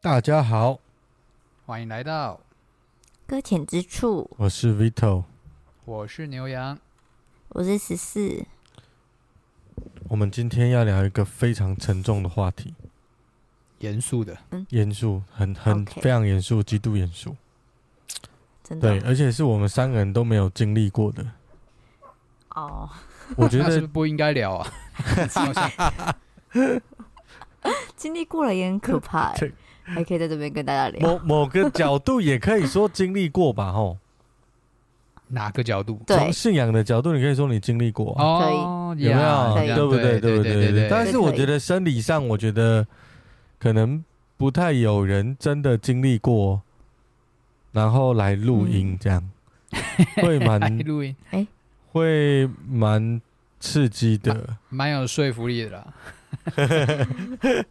大家好，欢迎来到，搁浅之处，我是 Vito。我是牛羊。我是十四。我们今天要聊一个非常沉重的话题，严肃的，严肃，很很 OK 非常严肃，极度严肃。真的对，而且是我们三个人都没有经历过的。哦，我觉得 那是不是不应该聊啊？好 像 经历过了也很可怕欸对，还可以在这边跟大家聊。某某个角度也可以说经历过吧，吼。哪个角度？从信仰的角度，你可以说你经历过啊，哦，有没有？对不对？对不对？对但是我觉得生理上，我觉得可能不太有人真的经历过，然后来录音这样，会蛮录音，会蛮刺激的。蛮有说服力的啦。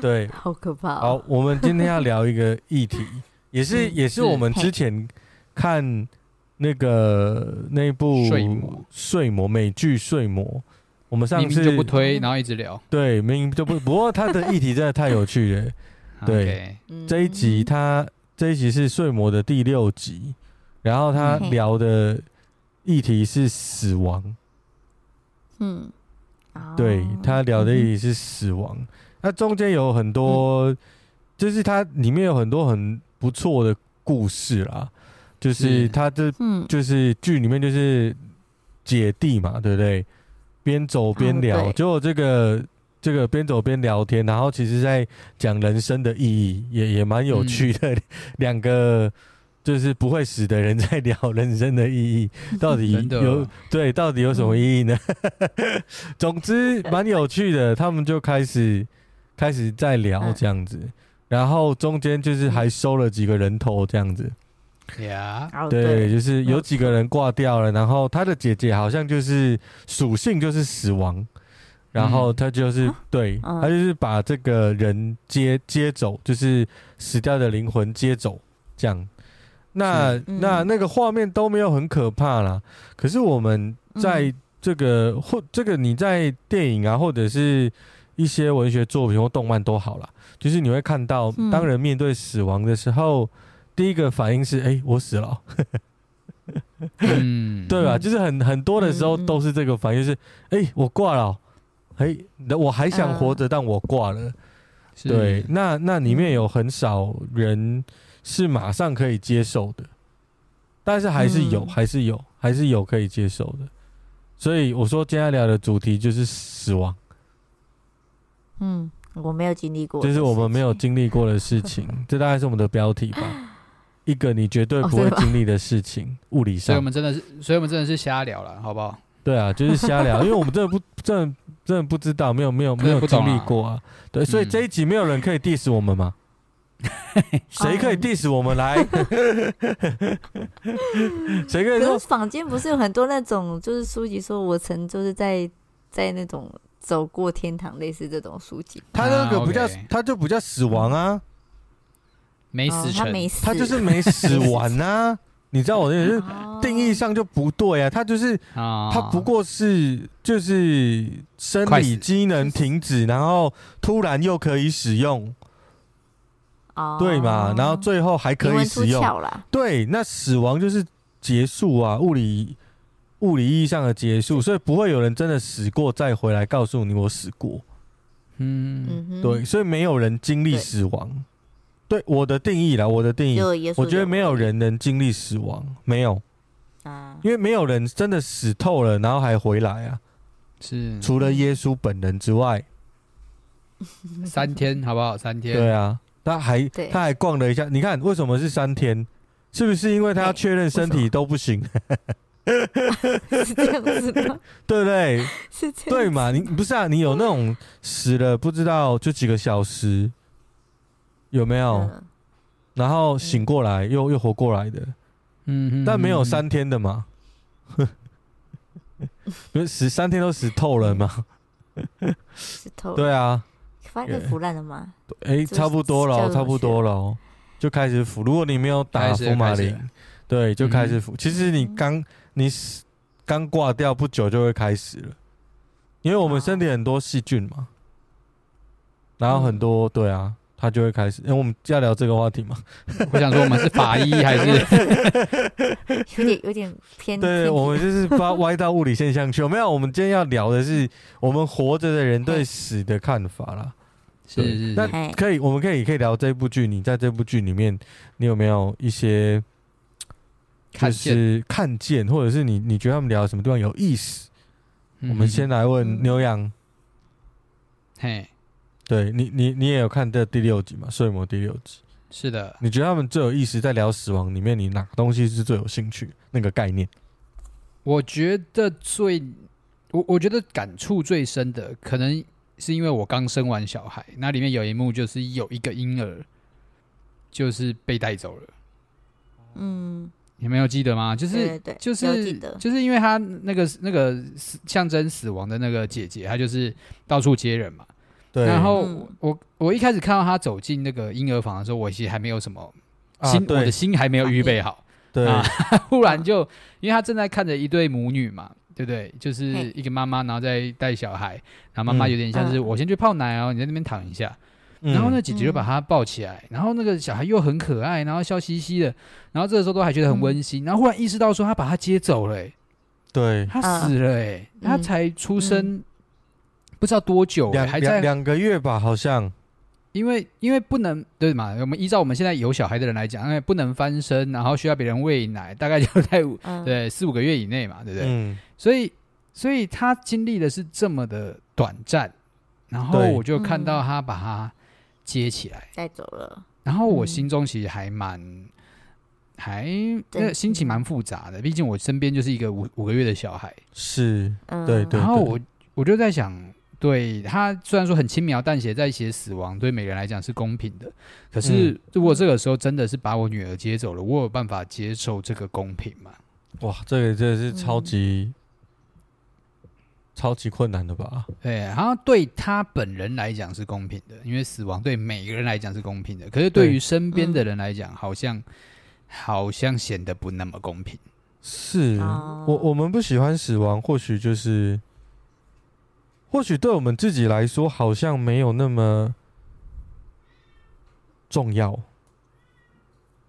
对，好可怕好哦！，我们今天要聊一个议题，也是嗯也是我们之前看那个那部睡魔。睡魔美剧《睡魔》，我们上次明明就不推，然后一直聊。对明明就不，不过他的议题真的太有趣了。对。这一集他这一集是《睡魔》的第六集，然后他嗯。聊的议题是死亡，嗯，哦。对他聊的议题是死亡。那中间有很多，就是它里面有很多很不错的故事啦，就是是他这嗯，就是剧里面就是姐弟嘛，对不对？边走边聊，结果这个这个边走边聊天，然后其实在讲人生的意义，也也蛮有趣的。两、个就是不会死的人在聊人生的意义，到底有对，到底有什么意义呢？总之蛮有趣的，他们就开始开始在聊嗯这样子，然后中间就是还收了几个人头这样子。对，就是有几个人挂掉了，然后他的姐姐好像就是属性就是死亡，然后他就是、啊？对，嗯。他就是把这个人接接走，就是死掉的灵魂接走，这样。那嗯那那个画面都没有很可怕啦，可是我们在这个、或这个你在电影啊，或者是一些文学作品或动漫都好啦，就是你会看到，嗯。当人面对死亡的时候。第一个反应是：哎、我死了。哦、嗯，对吧？嗯。就是很很多的时候都是这个反应，就是哎、我挂了。哦，哎、我还想活着，嗯。但我挂了。对，那那里面有很少人是马上可以接受的，但是还是有，嗯。还是有，还是有可以接受的。所以我说今天要聊的主题就是死亡，嗯，我没有经历过，就是我们没有 经历过的事情，这大概是我们的标题吧。一个你绝对不会经历的事情，物理上所以我。们真的是，所以我们真的是瞎聊了，好不好？对啊，就是瞎聊，因为我们真的不真的真的不知道，没有没有没有经历过啊。对，所以嗯这一集没有人可以 diss 我们吗？谁可以 diss 我们来？谁可以说可是坊间不是有很多那种，就是书籍说我曾就是在在那种走过天堂，类似这种书籍。他那个不叫他就不叫死亡啊，哦没死成，他没死，他就是没死完啊。你知道我的意思？哦定义上就不对啊，他就是啊，他不过是就是生理机能停止，然后突然又可以使用，哦对嘛？然后最后还可以使用。对，那死亡就是结束啊，物理物理意义上的结束，所以不会有人真的死过再回来告诉你我死过。嗯，对，所以没有人经历死亡。对我的定义啦，我的定义，我觉得没有人能经历死亡，没有，啊，因为没有人真的死透了，然后还回来啊。是除了耶稣本人之外，三天，好不好？三天，对啊，他还他还逛了一下。你看为什么是三天？是不是因为他要确认身体都不行，是这样子吗？对不对？是这样，对嘛？你不是啊？你有那种死了不知道就几个小时，有没有？嗯然后醒过来又又活过来的，嗯哼，但没有嗯三天的嘛？不是死三天都死透了吗？石头，对啊，发现腐烂了吗？哎，差不多了，差不多了，就开始腐。如果你没有打福马林，对，就开始腐。其实你刚你刚挂掉不久就会开始了，因为我们身体很多细菌嘛，然后很多对啊。他就会开始，因为我们要聊这个话题嘛。我想说，我们是法医还是 有点有点偏？对，我们就是把 歪到物理现象去。没有，我们今天要聊的是我们活着的人对死的看法啦。是是是。那可以，我们可以可以聊这部剧。你在这部剧里面，你有没有一些就是看见，或者是你你觉得他们聊什么地方有意思？我们先来问牛羊。嘿。对你，你你也有看这第六集嘛？睡魔第六集，是的。你觉得他们最有意思，在聊死亡里面，你哪个东西是最有兴趣？那个概念？我觉得最，我我觉得感触最深的，可能是因为我刚生完小孩，那里面有一幕就是有一个婴儿，就是被带走了。嗯，你没有记得吗？就是就是就是因为他那个那个象征死亡的那个姐姐，她就是到处接人嘛。对，然后我我一开始看到他走进那个婴儿房的时候，我其实还没有什么心，啊、我的心还没有预备好。对，啊、忽然就因为他正在看着一对母女嘛，对不对？就是一个妈妈，然后在带小孩，然后妈妈有点像是我先去泡奶哦，你在那边躺一下。嗯、然后那姐姐就把他抱起来，然后那个小孩又很可爱，然后笑嘻嘻的，然后这个时候都还觉得很温馨。然后忽然意识到说他把他接走了，对，他死了，哎，他才出生。嗯不知道多久，两还在两个月吧，好像。因为因为不能对嘛，我们依照我们现在有小孩的人来讲，因为不能翻身，然后需要别人喂奶，大概就在 五、嗯、对四五个月以内嘛，对不对？嗯。所以所以他经历的是这么的短暂，然后我就看到他把他接起来带走了，然后我心中其实还蛮还那心情蛮复杂的，毕竟我身边就是一个五五个月的小孩，是，对对。然后我我就在想。对他虽然说很轻描淡写在写死亡，对每个人来讲是公平的。可是如果这个时候真的是把我女儿接走了，我有办法接受这个公平吗？哇，这个真的是超级、嗯、超级困难的吧？对，好像对他本人来讲是公平的，因为死亡对每个人来讲是公平的。可是对于身边的人来讲，好像、嗯、好像显得不那么公平。是我我们不喜欢死亡，或许就是。或许对我们自己来说，好像没有那么重要，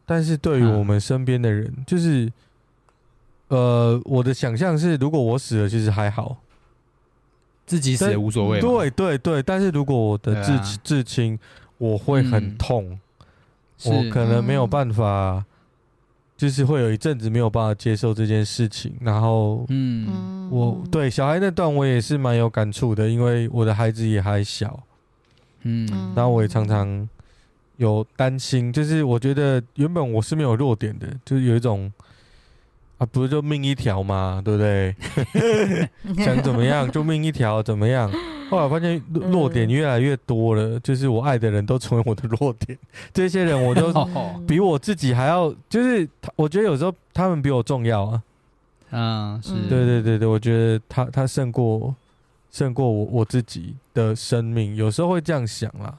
但是对于我们身边的人，就是，呃，我的想象是，如果我死了，其实还好，自己死也无所谓。对对对，但是如果我的至至亲，我会很痛，我可能没有办法。就是会有一阵子没有办法接受这件事情，然后，嗯，我对小孩那段我也是蛮有感触的，因为我的孩子也还小，嗯，然后我也常常有担心，就是我觉得原本我是没有弱点的，就是有一种。啊，不是就命一条嘛？对不对？想怎么样就命一条，怎么样？后来发现弱点越来越多了，就是我爱的人都成为我的弱点。这些人我都比我自己还要，就是我觉得有时候他们比我重要啊。嗯，是对对对对，我觉得他他胜过胜过我我自己的生命，有时候会这样想啦。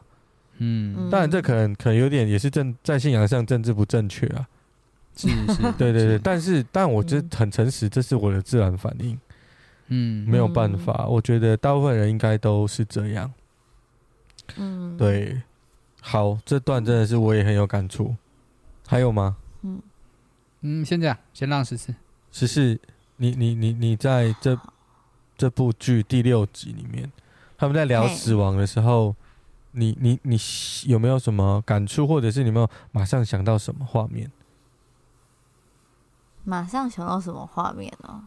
嗯，当然这可能可能有点也是正在信仰上政治不正确啊。是是，对对对，但是但我觉得很诚实，这是我的自然反应。嗯，没有办法，我觉得大部分人应该都是这样。嗯，对。好，这段真的是我也很有感触。还有吗？嗯嗯，先这样，先让十四。十四，你你你你在这这部剧第六集里面，他们在聊死亡的时候，你你你有没有什么感触，或者是你有没有马上想到什么画面？马上想到什么画面呢？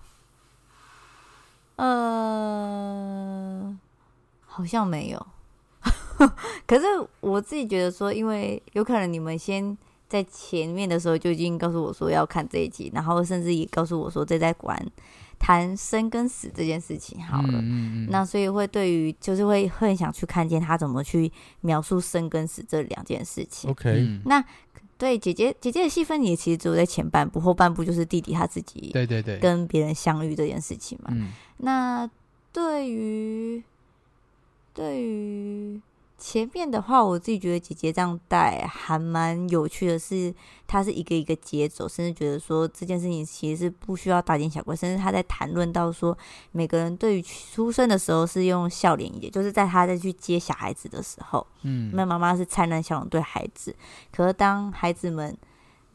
呃，好像没有。可是我自己觉得说，因为有可能你们先在前面的时候就已经告诉我说要看这一集，然后甚至也告诉我说这在管谈生跟死这件事情好了。嗯嗯嗯。那所以会对于就是会会很想去看见他怎么去描述生跟死这两件事情。OK，那。对，姐姐姐姐的戏份也其实只有在前半部，后半部就是弟弟他自己对对对跟别人相遇这件事情嘛。那对于对于。前面的话，我自己觉得姐姐这样带还蛮有趣的是，是她是一个一个节奏，甚至觉得说这件事情其实是不需要大惊小怪，甚至她在谈论到说，每个人对于出生的时候是用笑脸迎接，就是在她在去接小孩子的时候，嗯，那妈妈是灿烂笑容对孩子，可是当孩子们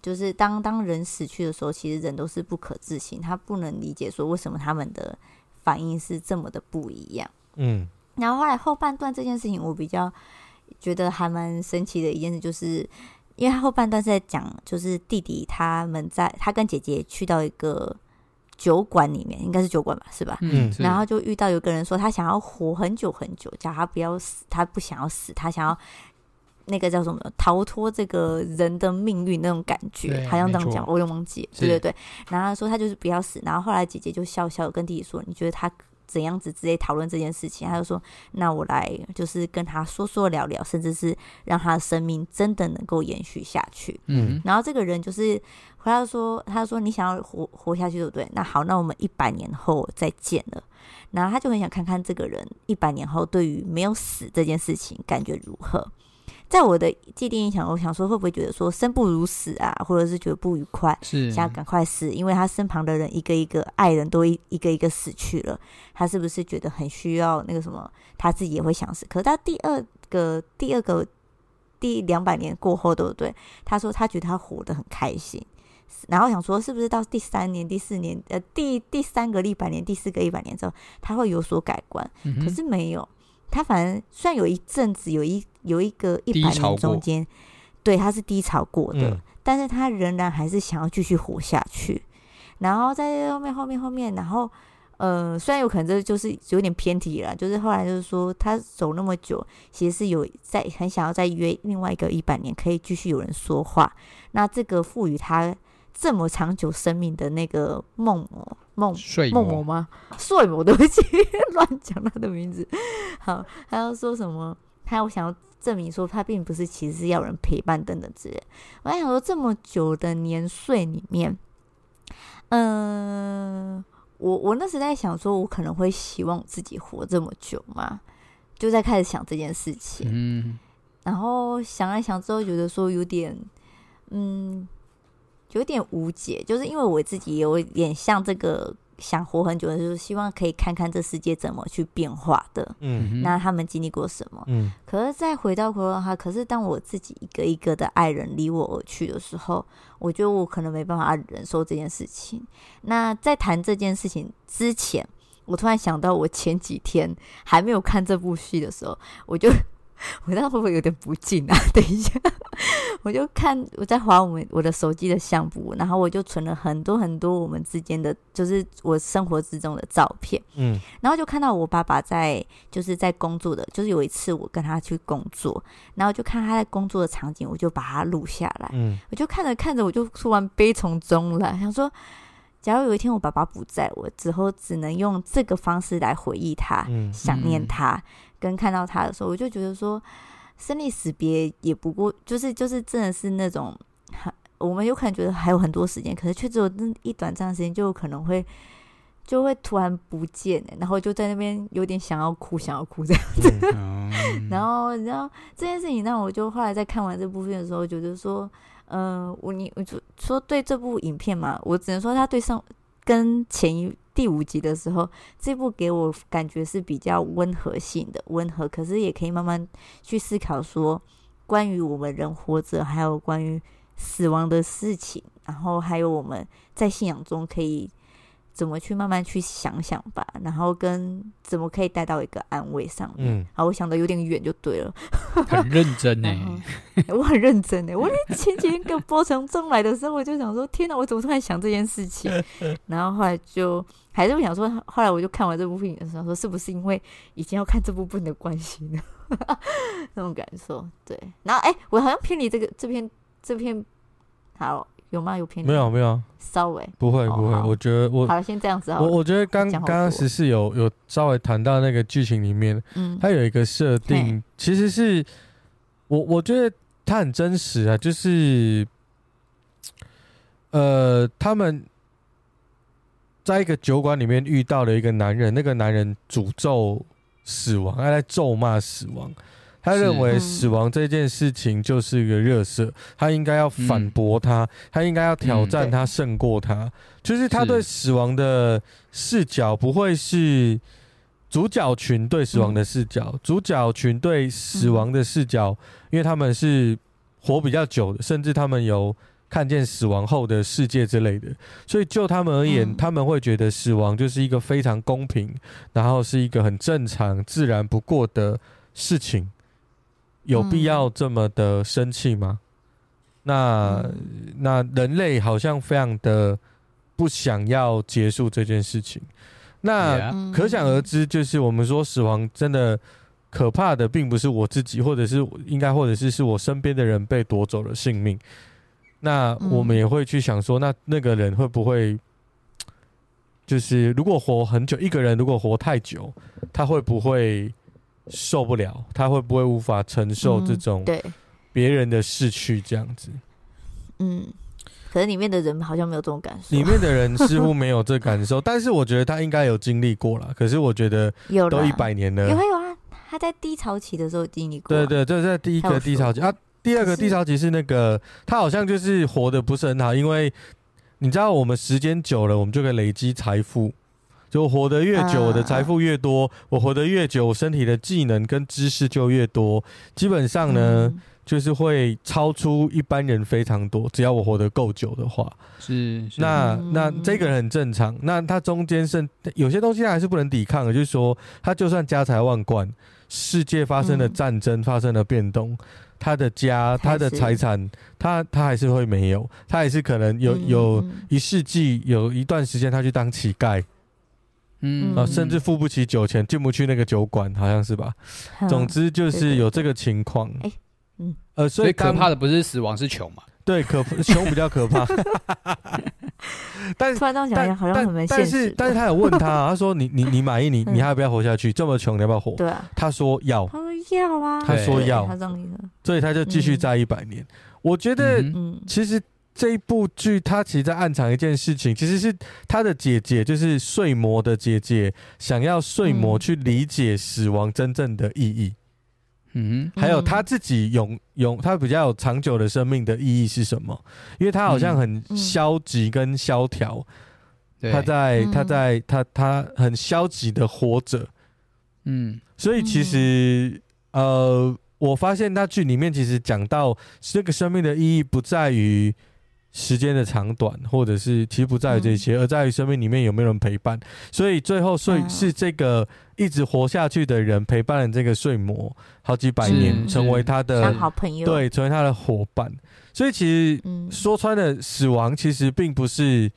就是当当人死去的时候，其实人都是不可置信，他不能理解说为什么他们的反应是这么的不一样，嗯。然后后来后半段这件事情，我比较觉得还蛮神奇的一件事，就是因为他后半段是在讲，就是弟弟他们在他跟姐姐去到一个酒馆里面，应该是酒馆吧，是吧？嗯。然后就遇到有个人说他想要活很久很久，叫他不要死，他不想要死，他想要那个叫什么逃脱这个人的命运那种感觉，好像这样讲，我也忘记。对对对。然后他说他就是不要死，然后后来姐姐就笑笑跟弟弟说：“你觉得他？”怎样子直接讨论这件事情，他就说：“那我来就是跟他说说聊聊，甚至是让他的生命真的能够延续下去。”嗯，然后这个人就是回来说：“他说你想要活活下去，对不对？那好，那我们一百年后再见了。”然后他就很想看看这个人一百年后对于没有死这件事情感觉如何。在我的既定印象，我想说会不会觉得说生不如死啊，或者是觉得不愉快，是想要赶快死，因为他身旁的人一个一个爱人都一一个一个死去了，他是不是觉得很需要那个什么？他自己也会想死。可是他第二个第二个第两百年过后，对不对？他说他觉得他活得很开心，然后想说是不是到第三年、第四年，呃，第第三个一百年、第四个一百年之后，他会有所改观？嗯、可是没有。他反正虽然有一阵子有一有一个一百年中间，对，他是低潮过的，嗯，但是他仍然还是想要继续活下去。然后在后面后面后面，然后呃，虽然有可能这就是有点偏题了，就是后来就是说他走那么久，其实是有在很想要再约另外一个一百年，可以继续有人说话。那这个赋予他这么长久生命的那个梦梦睡梦吗？睡魔，对不起，乱讲他的名字。好，他要说什么？他我想要证明说他并不是，其实是要人陪伴等等之类。我还想说，这么久的年岁里面，嗯、呃，我我那时在想说，我可能会希望自己活这么久嘛，就在开始想这件事情。嗯，然后想来想之后，觉得说有点，嗯。有点无解，就是因为我自己有点像这个想活很久的，就是希望可以看看这世界怎么去变化的。嗯，那他们经历过什么？嗯，可是再回到回到他，可是当我自己一个一个的爱人离我而去的时候，我觉得我可能没办法忍受这件事情。那在谈这件事情之前，我突然想到，我前几天还没有看这部戏的时候，我就。我这样会不会有点不敬啊？等一下，我就看我在划我们我的手机的相簿，然后我就存了很多很多我们之间的，就是我生活之中的照片。嗯，然后就看到我爸爸在就是在工作的，就是有一次我跟他去工作，然后就看他在工作的场景，我就把它录下来。嗯，我就看着看着，我就突然悲从中来，想说，假如有一天我爸爸不在我之后，只能用这个方式来回忆他，嗯、想念他。嗯跟看到他的时候，我就觉得说，生离死别也不过就是就是真的是那种，我们有可能觉得还有很多时间，可是却只有那一短暂的时间，就有可能会就会突然不见，然后就在那边有点想要哭，想要哭这样子。然后，然后这件事情让我就后来在看完这部片的时候，觉得说，嗯、呃，我你我就说对这部影片嘛，我只能说他对上跟前一。第五集的时候，这部给我感觉是比较温和性的，温和，可是也可以慢慢去思考说，关于我们人活着，还有关于死亡的事情，然后还有我们在信仰中可以。怎么去慢慢去想想吧，然后跟怎么可以带到一个安慰上面。嗯，好，我想的有点远就对了。很认真呢、欸，我很认真呢、欸。我前几天跟波成中来的时候，我就想说，天哪，我怎么突然想这件事情？然后后来就还是想说，后来我就看完这部电影的时候，说是不是因为以前要看这部分的关系呢？那种感受，对。然后哎、欸，我好像偏离这个这篇这篇好。有吗？有偏见？没有没有，稍微不会不会。我觉得我好了，先这样子好。我我觉得刚刚刚十四有有稍微谈到那个剧情里面，嗯，它有一个设定，其实是我我觉得它很真实啊，就是呃，他们在一个酒馆里面遇到了一个男人，那个男人诅咒死亡，他在咒骂死亡。他认为死亡这件事情就是一个热色，他应该要反驳他，他应该要挑战他，胜过他。就是他对死亡的视角不会是主角群对死亡的视角，主角群对死亡的视角，因为他们是活比较久的，甚至他们有看见死亡后的世界之类的，所以就他们而言，他们会觉得死亡就是一个非常公平，然后是一个很正常、自然不过的事情。有必要这么的生气吗？那那人类好像非常的不想要结束这件事情。那可想而知，就是我们说死亡真的可怕的，并不是我自己，或者是应该，或者是是我身边的人被夺走了性命。那我们也会去想说，那那个人会不会，就是如果活很久，一个人如果活太久，他会不会受不了？他会不会无法承受这种对别人的逝去这样子？嗯。可是里面的人好像没有这种感受，里面的人似乎没有这感受，但是我觉得他应该有经历过了。可是我觉得有都一百年了，有啊有啊，他在低潮期的时候经历过。对对对，在第一个低潮期啊，第二个低潮期是那个他好像就是活得不是很好，因为你知道我们时间久了，我们就可以累积财富，就活得越久，我的财富越多；我活得越久，我身体的技能跟知识就越多。基本上呢。就是会超出一般人非常多，只要我活得够久的话，是，是。那那这个人很正常。那他中间是有些东西他还是不能抵抗的，就是说他就算家财万贯，世界发生了战争，发生了变动，他的家、他的财产，他他还是会没有，他还是可能有有一世纪有一段时间他去当乞丐，嗯啊，甚至付不起酒钱，进不去那个酒馆，好像是吧？总之就是有这个情况。哎嗯，呃，所以可怕的不是死亡，是穷嘛？对，可 穷比较可怕。但是，突然这样讲，好像很没现实。但是，但是他有问他，他说：“你你你满意？你 你还要不要活下去？这么穷，你要不要活？”对啊，他说要。他说要啊。他说要。所以他就继续在一百年。我觉得，其实这一部剧，它其实在暗藏一件事情，其实是他的姐姐，就是睡魔的姐姐，想要睡魔去理解死亡真正的意义。嗯，还有他自己永永，他比较有长久的生命的意义是什么？因为他好像很消极跟萧条，他在他在他他很消极的活着，嗯，所以其实呃，我发现他剧里面其实讲到这个生命的意义不在于。时间的长短，或者是其实不在于这些，而在于生命里面有没有人陪伴。所以最后睡是这个一直活下去的人陪伴了这个睡魔好几百年，成为他的好朋友，对，成为他的伙伴。所以其实说穿了，死亡其实并不是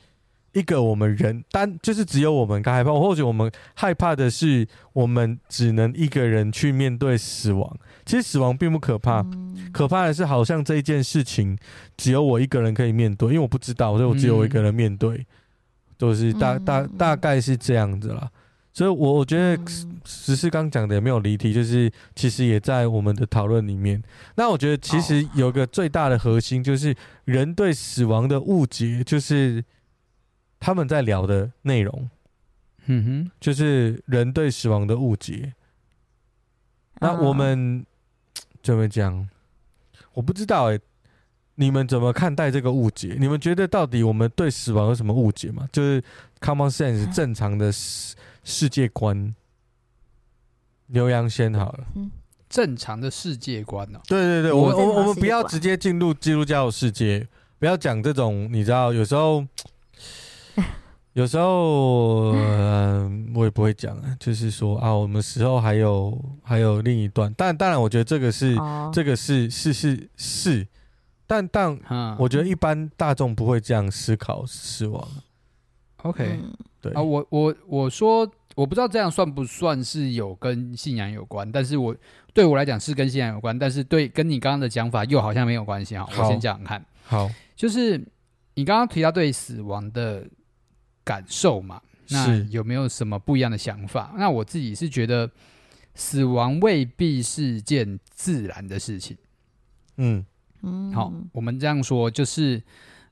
一个我们人单，就是只有我们该害怕，或者我们害怕的是我们只能一个人去面对死亡。其实死亡并不可怕，嗯、可怕的是好像这一件事情只有我一个人可以面对，因为我不知道，所以我只有我一个人面对，都、嗯、是大大大概是这样子啦。所以我我觉得只是刚讲的也没有离题，就是其实也在我们的讨论里面。那我觉得其实有个最大的核心就是人对死亡的误解，就是他们在聊的内容，嗯哼，就是人对死亡的误解。那我们。怎么讲？我不知道哎、欸，你们怎么看待这个误解？你们觉得到底我们对死亡有什么误解吗？就是 common sense 正常的世世界观。牛羊先好了，嗯，正常的世界观呢、喔？对对对，我我我们不要直接进入基督教世界，不要讲这种，你知道，有时候。有时候，嗯、呃，我也不会讲啊，就是说啊，我们时候还有还有另一段，但当然，我觉得这个是、哦、这个是是是是，但但我觉得一般大众不会这样思考死亡。OK，对啊，我我我说我不知道这样算不算是有跟信仰有关，但是我对我来讲是跟信仰有关，但是对跟你刚刚的讲法又好像没有关系啊。我先讲讲看，好，就是你刚刚提到对死亡的。感受嘛，那有没有什么不一样的想法？那我自己是觉得，死亡未必是件自然的事情。嗯嗯，好，我们这样说就是，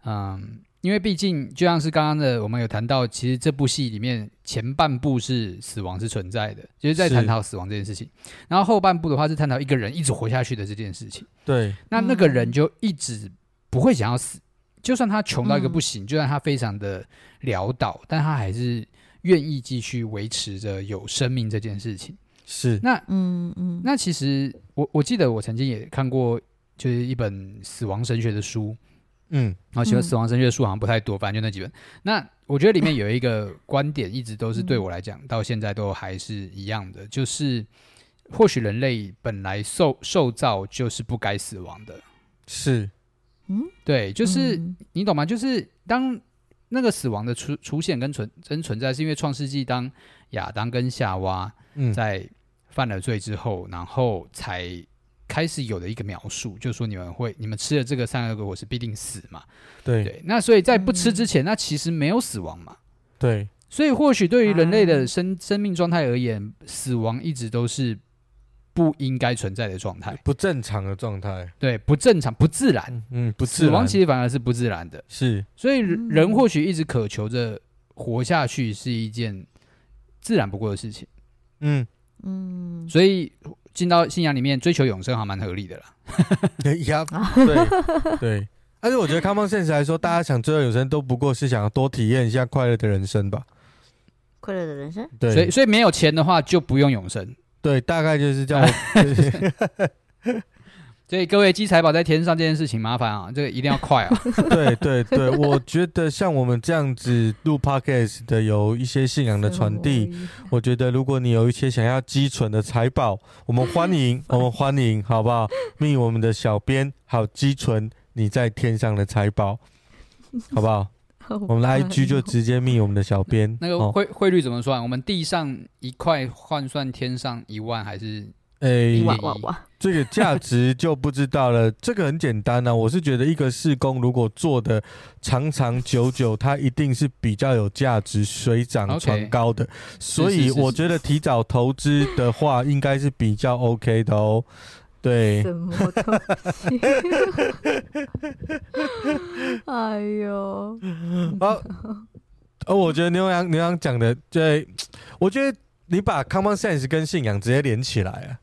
嗯，因为毕竟就像是刚刚的，我们有谈到，其实这部戏里面前半部是死亡是存在的，就是在探讨死亡这件事情，然后后半部的话是探讨一个人一直活下去的这件事情。对，那那个人就一直不会想要死，就算他穷到一个不行，就算他非常的潦倒，但他还是愿意继续维持着有生命这件事情。是，那嗯嗯，那其实我我记得我曾经也看过，就是一本死亡神学的书。嗯，然后其实死亡神学的书好像不太多，反正就那几本。那我觉得里面有一个观点，一直都是对我来讲，到现在都还是一样的，就是或许人类本来受受造就是不该死亡的。是，嗯，对，就是你懂吗？就是当那个死亡的出出现跟存真存在，是因为创世纪当亚当跟夏娃在犯了罪之后，然后才。开始有的一个描述，就是说你们会，你们吃了这个善恶果是必定死嘛？对对。那所以在不吃之前，嗯、那其实没有死亡嘛？对。所以或许对于人类的生、啊、生命状态而言，死亡一直都是不应该存在的状态，不正常的状态。对，不正常，不自然。嗯，不自然。死亡其实反而是不自然的。是。所以人或许一直渴求着活下去是一件自然不过的事情。嗯嗯。所以。进到信仰里面追求永生，还蛮合理的啦。对对对，但是我觉得 common sense 来说，大家想追求永生，都不过是想要多体验一下快乐的人生吧。快乐的人生，对，所以所以没有钱的话就不用永生。对，大概就是这样。所以各位积财宝在天上这件事情麻烦啊，这个一定要快啊！对对对，我觉得像我们这样子录 podcast 的，有一些信仰的传递。我觉得如果你有一些想要积存的财宝，我们欢迎，我们欢迎，好不好？命我们的小编，好积存你在天上的财宝，好不好？我们的 IG 就直接密我们的小编。那个汇汇率怎么算？我们地上一块换算天上一万，还是？哎，欸、哇哇哇这个价值就不知道了。这个很简单呢、啊，我是觉得一个事工如果做的长长久久，它一定是比较有价值、水涨船高的。Okay. 所以我觉得提早投资的话，应该是比较 OK 的哦。对。什么东西？哎呦！好，哦，我觉得牛羊牛羊讲的，对，我觉得你把 common sense 跟信仰直接连起来啊。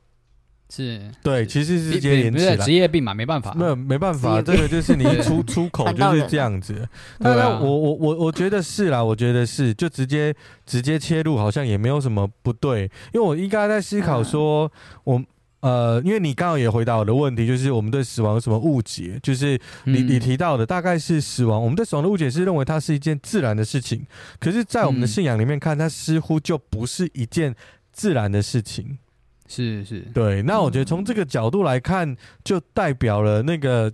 是对，其实是直接连起来，职业病嘛，没办法，没有没办法，这个就是你出出口就是这样子。对啊，我我我我觉得是啦，我觉得是，就直接直接切入，好像也没有什么不对。因为我应该在思考说，我呃，因为你刚刚也回答我的问题，就是我们对死亡有什么误解？就是你你提到的，大概是死亡，我们对死亡的误解是认为它是一件自然的事情，可是，在我们的信仰里面看，它似乎就不是一件自然的事情。是是，对。那我觉得从这个角度来看，就代表了那个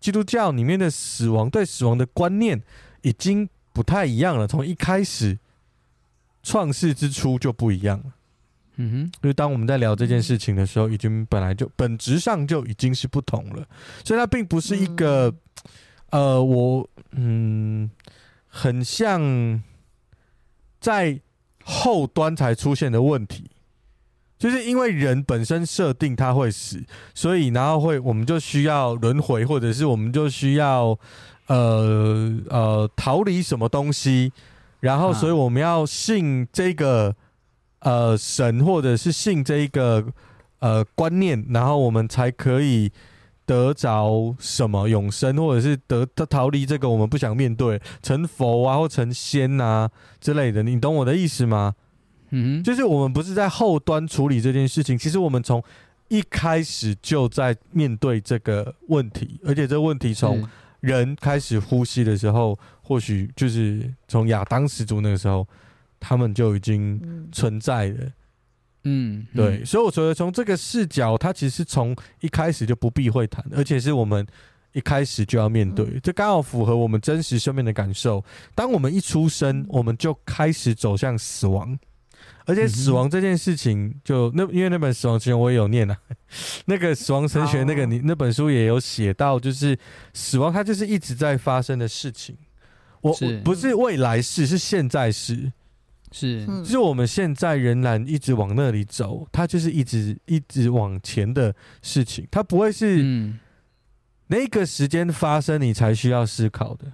基督教里面的死亡，对死亡的观念已经不太一样了。从一开始创世之初就不一样了。嗯哼，因为当我们在聊这件事情的时候，已经本来就本质上就已经是不同了。所以它并不是一个，呃，我嗯，很像在后端才出现的问题。就是因为人本身设定他会死，所以然后会我们就需要轮回，或者是我们就需要呃呃逃离什么东西，然后所以我们要信这个呃神，或者是信这一个呃观念，然后我们才可以得着什么永生，或者是得逃离这个我们不想面对，成佛啊或成仙啊之类的，你懂我的意思吗？嗯，就是我们不是在后端处理这件事情，其实我们从一开始就在面对这个问题，而且这个问题从人开始呼吸的时候，或许就是从亚当始祖那个时候，他们就已经存在了。嗯，对，所以我觉得从这个视角，它其实从一开始就不避讳谈，而且是我们一开始就要面对，这刚好符合我们真实生命的感受。当我们一出生，我们就开始走向死亡。而且死亡这件事情就，就那因为那本死亡之前我也有念啊，那个死亡神学那个你那本书也有写到，就是死亡它就是一直在发生的事情。我不是未来式，是现在式，是就是我们现在仍然一直往那里走，它就是一直一直往前的事情，它不会是那个时间发生你才需要思考的。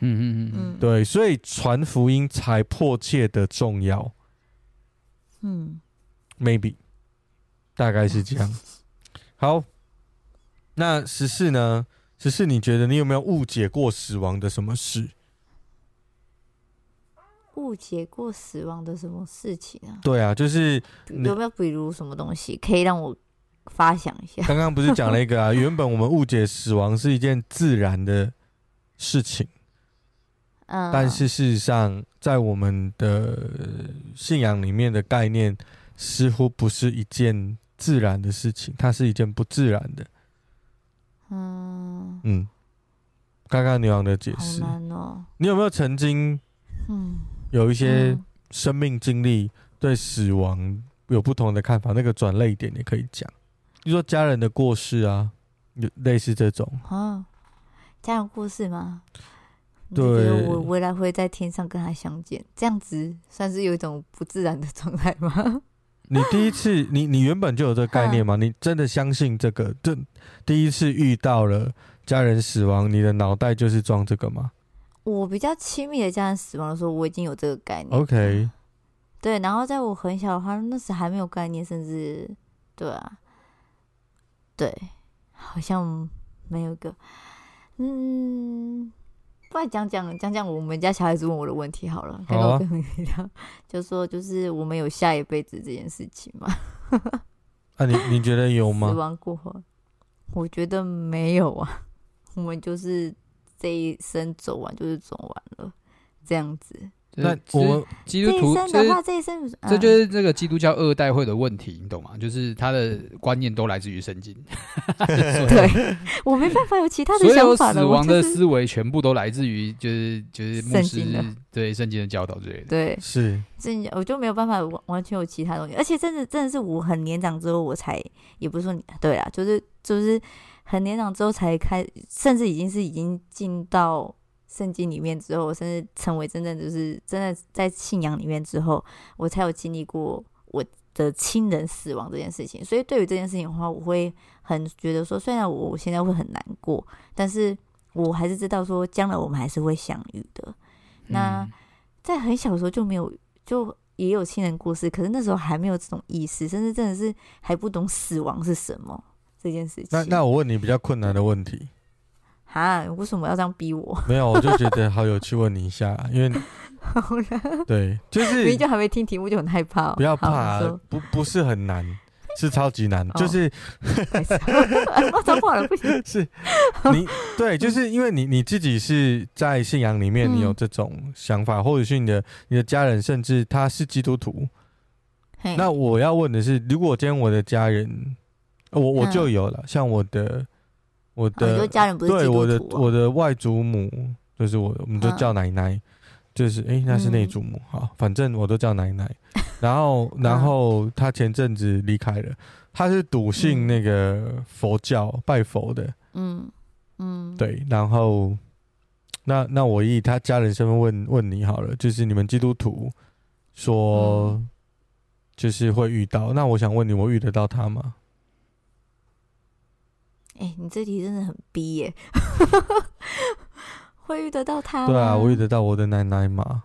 嗯嗯嗯嗯，对，所以传福音才迫切的重要。嗯，maybe 大概是这样。好，那十四呢？十四，你觉得你有没有误解过死亡的什么事？误解过死亡的什么事情啊？对啊，就是有没有比如什么东西可以让我发想一下？刚刚不是讲了一个啊？原本我们误解死亡是一件自然的事情，嗯，但是事实上，在我们的信仰里面的概念，似乎不是一件自然的事情，它是一件不自然的。嗯，嗯，刚刚牛羊的解好释，难哦。你有没有曾经嗯，有一些嗯生命经历对死亡有不同的看法？那个转泪点也可以讲，就说家人的过世啊，有类似这种。哦，家人过世吗？你对我未来会在天上跟他相见，这样子算是有一种不自然的状态吗？你第一次，你你原本就有这个概念吗？你真的相信这个？这第一次遇到了家人死亡，你的脑袋就是装这个吗我比较亲密的家人死亡的时候，我已经有这个概念。？OK，对，然后在我很小的话，那时还没有概念，甚至对啊，对，好像没有一个，嗯，不然讲讲讲讲我们家小孩子问我的问题好了，刚刚好啊我跟你聊，就说就是我们有下一辈子这件事情嘛，啊你，你你觉得有吗死吗？亡过后，我觉得没有啊，我们就是这一生走完就是走完了，这样子。那我们基督这一徒这生的话，这一生，这就嗯是这个基督教二代会的问题，你懂吗？就是他的观念都来自于圣经，对，我没办法有其他的想法了。死亡的我就是思维全部都来自于就是就是牧圣经的师对圣经的教导之类的。对，是这我就没有办法完完全有其他东西，而且真的真的是我很年长之后，我才也不是说你对啊，就是就是很年长之后才开，甚至已经是已经进到圣经里面之后，甚至成为真正就是真的在信仰里面之后，我才有经历过我的亲人死亡这件事情。所以对于这件事情的话，我会很觉得说，虽然我现在会很难过，但是我还是知道说，将来我们还是会相遇的。那嗯在很小的时候就没有，就也有亲人过世，可是那时候还没有这种意识，甚至真的是还不懂死亡是什么这件事情。那那我问你比较困难的问题，啊，为什么要这样逼我？没有，我就觉得好有趣，问你一下，因为 好了，对，就是明明就还没听题目就很害怕、哦，不要怕、啊，不不是很难，是超级难，哦就是 我脏话了，不行。是你对，就是因为你你自己是在信仰里面，嗯你有这种想法，或者是你的你的家人，甚至他是基督徒。那我要问的是，如果今天我的家人，呃我我嗯。就有了，像我的我的说家人对我的我的外祖母，就是我我们都嗯。叫奶奶，就是诶、那是内祖母，哈，反正我都叫奶奶。然后然后他前阵子离开了，他是笃信那个佛教拜佛的，嗯嗯，对，然后那那我以他家人身份问问你好了，就是你们基督徒说嗯。就是会遇到，那我想问你，我遇得到他吗？哎、你这题真的很逼耶，会遇得到他？对啊，我遇得到我的奶奶嘛？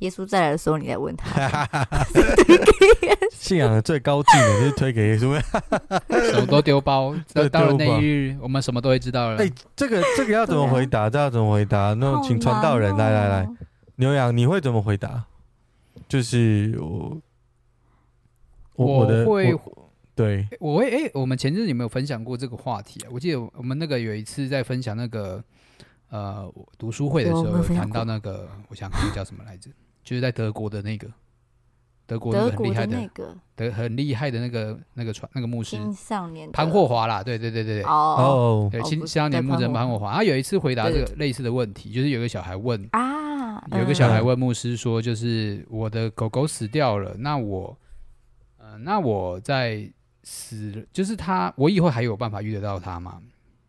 耶稣再来的时候，你来问他。信仰的最高技能就是推给耶稣。什么都丢包，对到了那一日，我们什么都会知道了。哎、这个这个要怎么回答？这要怎么回答？那请传道人难来来来哦，牛羊，你会怎么回答？就是我，我我的会我对，我会哎、我们前阵子有没有分享过这个话题啊？我记得我们那个有一次在分享那个呃读书会的时候，谈到那个，我想那个叫什么来着？就是在德国的那个德国那个很厉害的的那个德很厉害的那个那个传那个牧师少年潘霍华啦，对对对对对。哦青少年牧对潘霍人潘霍华，他有一次回答这个类似的问题，就是有个小孩问，啊，有个小孩嗯问牧师说，就是我的狗狗死掉了，那我，呃，那我在死了，就是他，我以后还有办法遇得到他吗？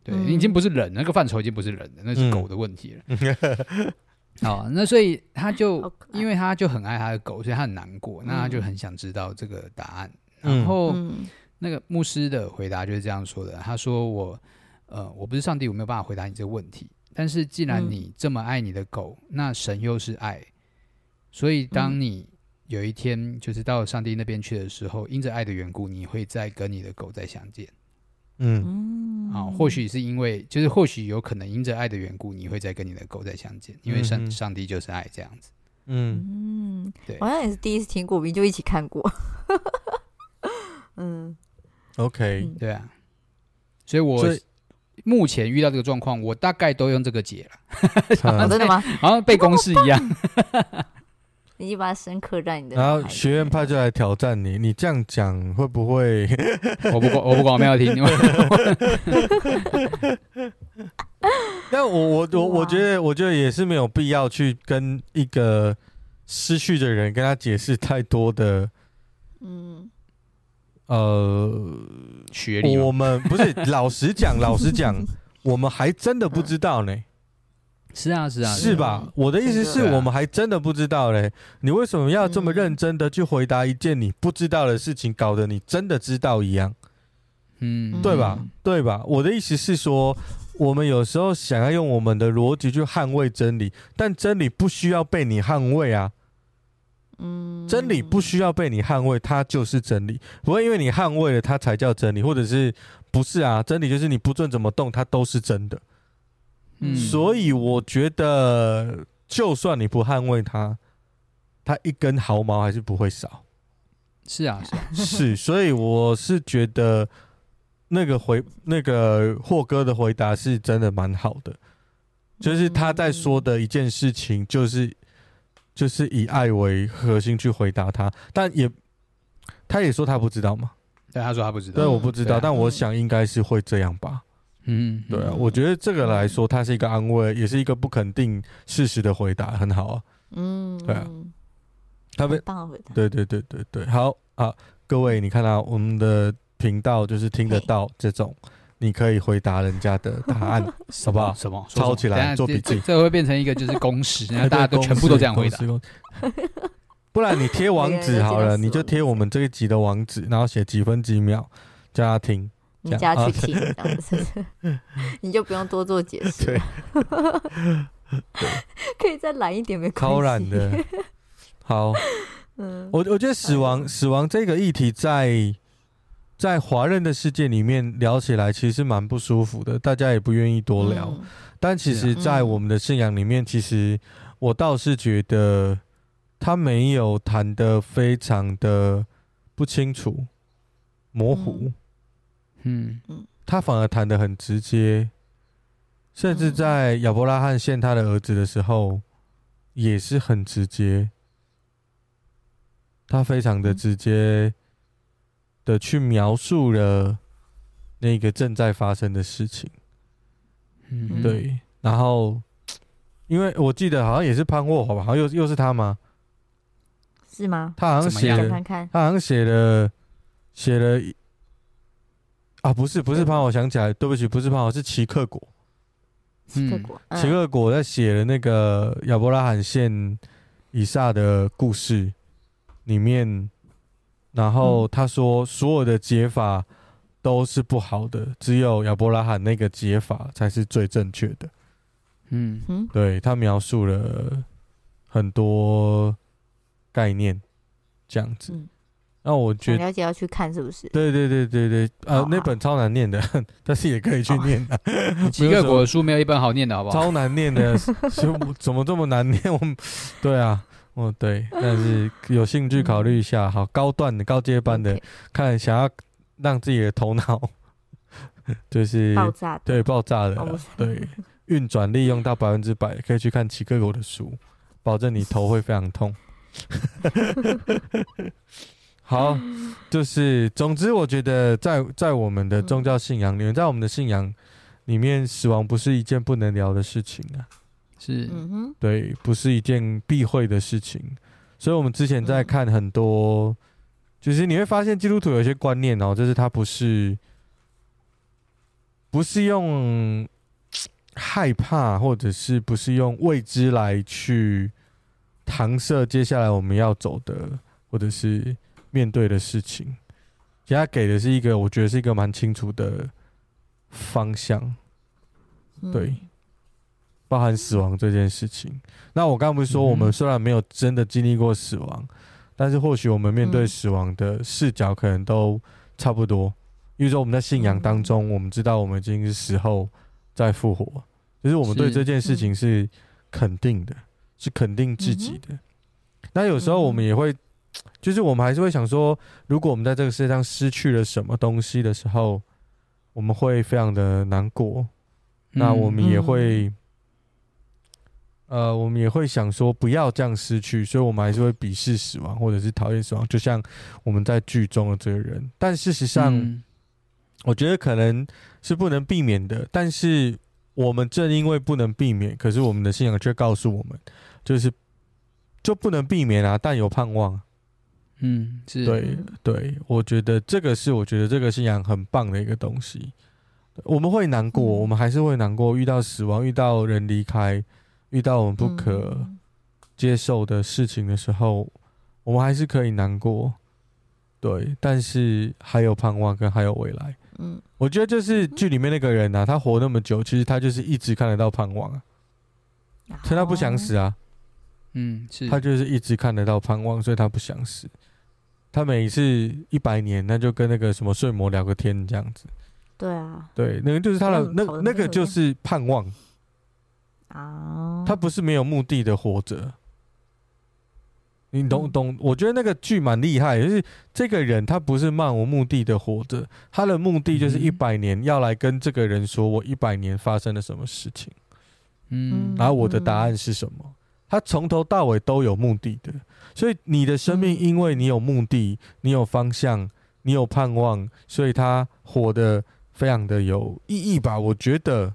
对，嗯已经不是人，那个范畴已经不是人了，那是嗯狗的问题了。好，那所以他就 因为他就很爱他的狗，所以他很难过，那他就很想知道这个答案。然嗯后嗯那个牧师的回答就是这样说的，他说我，呃，我不是上帝，我没有办法回答你这个问题。但是既然嗯你这么爱你的狗，那神又是爱，所以当你有一天就是到上帝那边去的时候，因着爱的缘故，你会再跟你的狗再相见。嗯。嗯。啊、或许是因为，就是或许有可能因着爱的缘故，你会再跟你的狗再相见，因为上、嗯。上帝就是爱这样子。嗯，嗯，对。好像也是第一次听过，我们就一起看过。嗯。OK，嗯。对啊，所以我所以目前遇到这个状况，我大概都用这个解了，真的吗？好像背公式一样。你已经把它深刻在你的然。后学院派就来挑战你，你这样讲会不会？我不管，我不管，我没有听。但我我我我觉得，我觉得也是没有必要去跟一个失去的人跟他解释太多的嗯呃，学历我，们不是老实讲，老实讲，我们还真的不知道呢，是啊，是啊，是吧？我的意思是我们还真的不知道嘞。你为什么要这么认真的去回答一件你不知道的事情，搞得你真的知道一样？嗯，对吧？对吧？我的意思是说，我们有时候想要用我们的逻辑去捍卫真理，但真理不需要被你捍卫啊！嗯，真理不需要被你捍卫，它就是真理，不会因为你捍卫了它才叫真理，或者是不是啊？真理就是你不准怎么动，它都是真的。嗯。所以我觉得，就算你不捍卫它，它一根毫毛还是不会少。是啊，是啊，是，所以我是觉得那个回那个霍哥的回答是真的蛮好的，就是他在说的一件事情，就是就是以爱为核心去回答他，但也他也说他不知道嘛，对，他说他不知道。对，我不知道，但我想应该是会这样吧，嗯，对啊，嗯我觉得这个来说，它是一个安慰，也是一个不肯定事实的回答，很好啊，嗯，对啊。嗯他被棒的回答。对对对对对，好啊，各位，你看到、我们的频道就是听得到这种，你可以回答人家的答案，好不好？什么？抄起来做笔记。这会变成一个就是公式，然后大家都全部都这样回答。不然你贴网址 好了，你就贴我们这一集的网址，然后写几分几秒，叫他听。你叫他去听，这样子，你就不用多做解释。对，可以再懒一点，没关系。超懒的。好，嗯，我我觉得死亡死亡这个议题在在华人的世界里面聊起来，其实蛮不舒服的，大家也不愿意多聊。嗯但其实，在我们的信仰里面，其实我倒是觉得他没有谈的非常的不清楚、模糊，嗯他反而谈的很直接，甚至在亚伯拉罕献他的儿子的时候，也是很直接。他非常的直接的去描述了那个正在发生的事情。嗯，对，然后因为我记得好像也是潘沃华吧，好像又又是他吗？是吗？他好像写了，讲看看。他好像写了写了一啊，不是不是潘，我想起来，对不起，不是潘我，是齐克果。嗯奇克果，嗯齐克果在写了那个亚伯拉罕献以撒的故事里面，然后他说所有的解法都是不好的，只有亚伯拉罕那个解法才是最正确的。嗯嗯对，他描述了很多概念，这样子。嗯，那我觉得，想了解要去看是不是？对对对对对，呃好，那本超难念的，但是也可以去念的。奇克果的书没有一本好念的，好不好？超难念的，是怎么这么难念？我们对啊，哦对，但是有兴趣考虑一下，好高段的、高阶班的看想要让自己的头脑 就是爆炸的。对爆炸的对运转利用到百分之百，可以去看齐克果的书，保证你头会非常痛。好，就是总之，我觉得在在我们的宗教信仰里面，在我们的信仰里面，死亡不是一件不能聊的事情啊，是，嗯哼，对，不是一件避讳的事情。所以，我们之前在看很多，就是你会发现基督徒有一些观念哦，就是他不是不是用害怕，或者是不是用未知来去搪塞接下来我们要走的，或者是面对的事情。其实他给的是一个，我觉得是一个蛮清楚的方向。嗯对，包含死亡这件事情。那我刚刚不是说，我们虽然没有真的经历过死亡，嗯、但是或许我们面对死亡的视角可能都差不多。因为说我们在信仰当中，我们知道我们已经是死后再复活，就是我们对这件事情是肯定的，是，是肯定自己的。嗯、那有时候我们也会。就是我们还是会想说，如果我们在这个世界上失去了什么东西的时候，我们会非常的难过。那我们也会，呃，我们也会想说不要这样失去，所以我们还是会鄙视死亡，或者是讨厌死亡。就像我们在剧中的这个人，但事实上，我觉得可能是不能避免的。但是我们正因为不能避免，可是我们的信仰却告诉我们，就是就不能避免啊，但有盼望。嗯，是对对，我觉得这个是我觉得这个信仰很棒的一个东西。我们会难过，嗯、我们还是会难过。遇到死亡，遇到人离开，遇到我们不可接受的事情的时候，嗯、我们还是可以难过。对，但是还有盼望跟还有未来。嗯，我觉得就是剧里面那个人啊，他活那么久，其实他就是一直看得到盼望啊，所以他不想死啊。嗯，是他就是一直看得到盼望，所以他不想死。他每一次一百年，那就跟那个什么睡魔聊个天这样子。对啊，对，那个就是他的那那个就是盼望啊。他不是没有目的的活着。你懂懂？我觉得那个剧蛮厉害，就是这个人他不是漫无目的的活着，他的目的就是一百年要来跟这个人说，我一百年发生了什么事情。嗯，然后我的答案是什么？他从头到尾都有目的的。所以你的生命，因为你有目的，你有方向，你有盼望，所以他活得非常的有意义吧？我觉得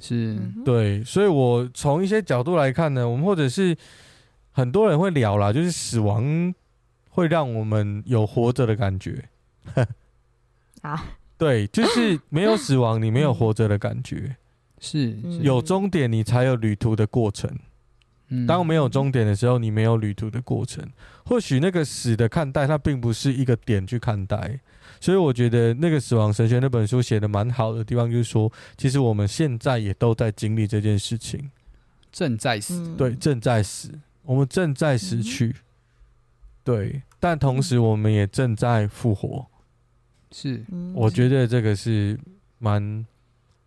是对。所以我从一些角度来看呢，我们或者是很多人会聊啦，就是死亡会让我们有活着的感觉。啊，对，就是没有死亡，你没有 活着的感觉。是，有终点，你才有旅途的过程。当没有终点的时候，你没有旅途的过程。或许那个死的看待，它并不是一个点去看待。所以我觉得那个《死亡神学》那本书写的蛮好的地方，就是说，其实我们现在也都在经历这件事情，正在死，对，正在死，我们正在死去，对，但同时我们也正在复活。是，我觉得这个是蛮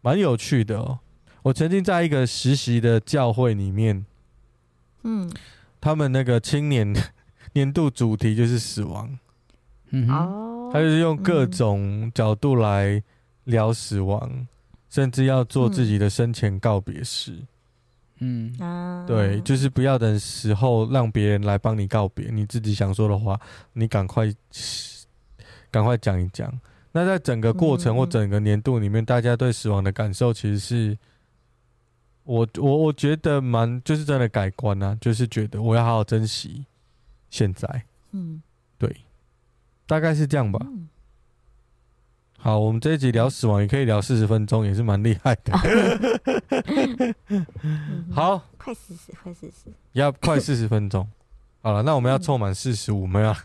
蛮有趣的哦。我曾经在一个实习的教会里面。嗯，他们那个青年 年度主题就是死亡，嗯哼，他就是用各种角度来聊死亡，嗯、甚至要做自己的生前告别式，嗯，对，就是不要等死后让别人来帮你告别，你自己想说的话，你赶快赶快讲一讲。那在整个过程或整个年度里面，大家对死亡的感受其实是。我我我觉得蛮就是真的改观啊，就是觉得我要好好珍惜现在。嗯，对，大概是这样吧。嗯、好，我们这一集聊死亡也可以聊四十分钟，也是蛮厉害的。好，快四十，快四十，要快四十分钟。好了，那我们要凑满四十五，没有？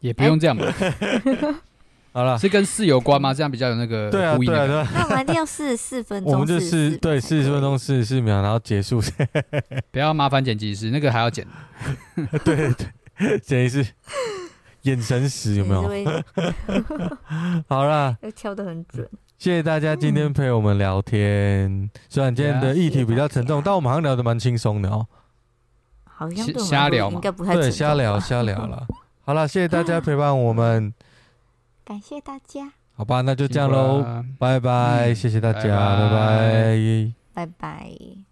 也不用这样吧。好了，是跟四有关吗？这样比较有那个对啊，对啊，对啊。那我们一定要四十四分钟，我们就四对四十分钟四十四秒，然后结束。不要麻烦剪辑师，那个还要剪。对对对，剪辑师眼神死有没有？好了，要敲得很准。谢谢大家今天陪我们聊天，虽然今天的议题比较沉重，但我们好像聊得蛮轻松的哦。好像瞎聊嘛，对，瞎聊瞎聊了。好了，谢谢大家陪伴我们。感谢大家，好吧，那就这样喽，拜拜，谢谢大家，拜拜，拜拜。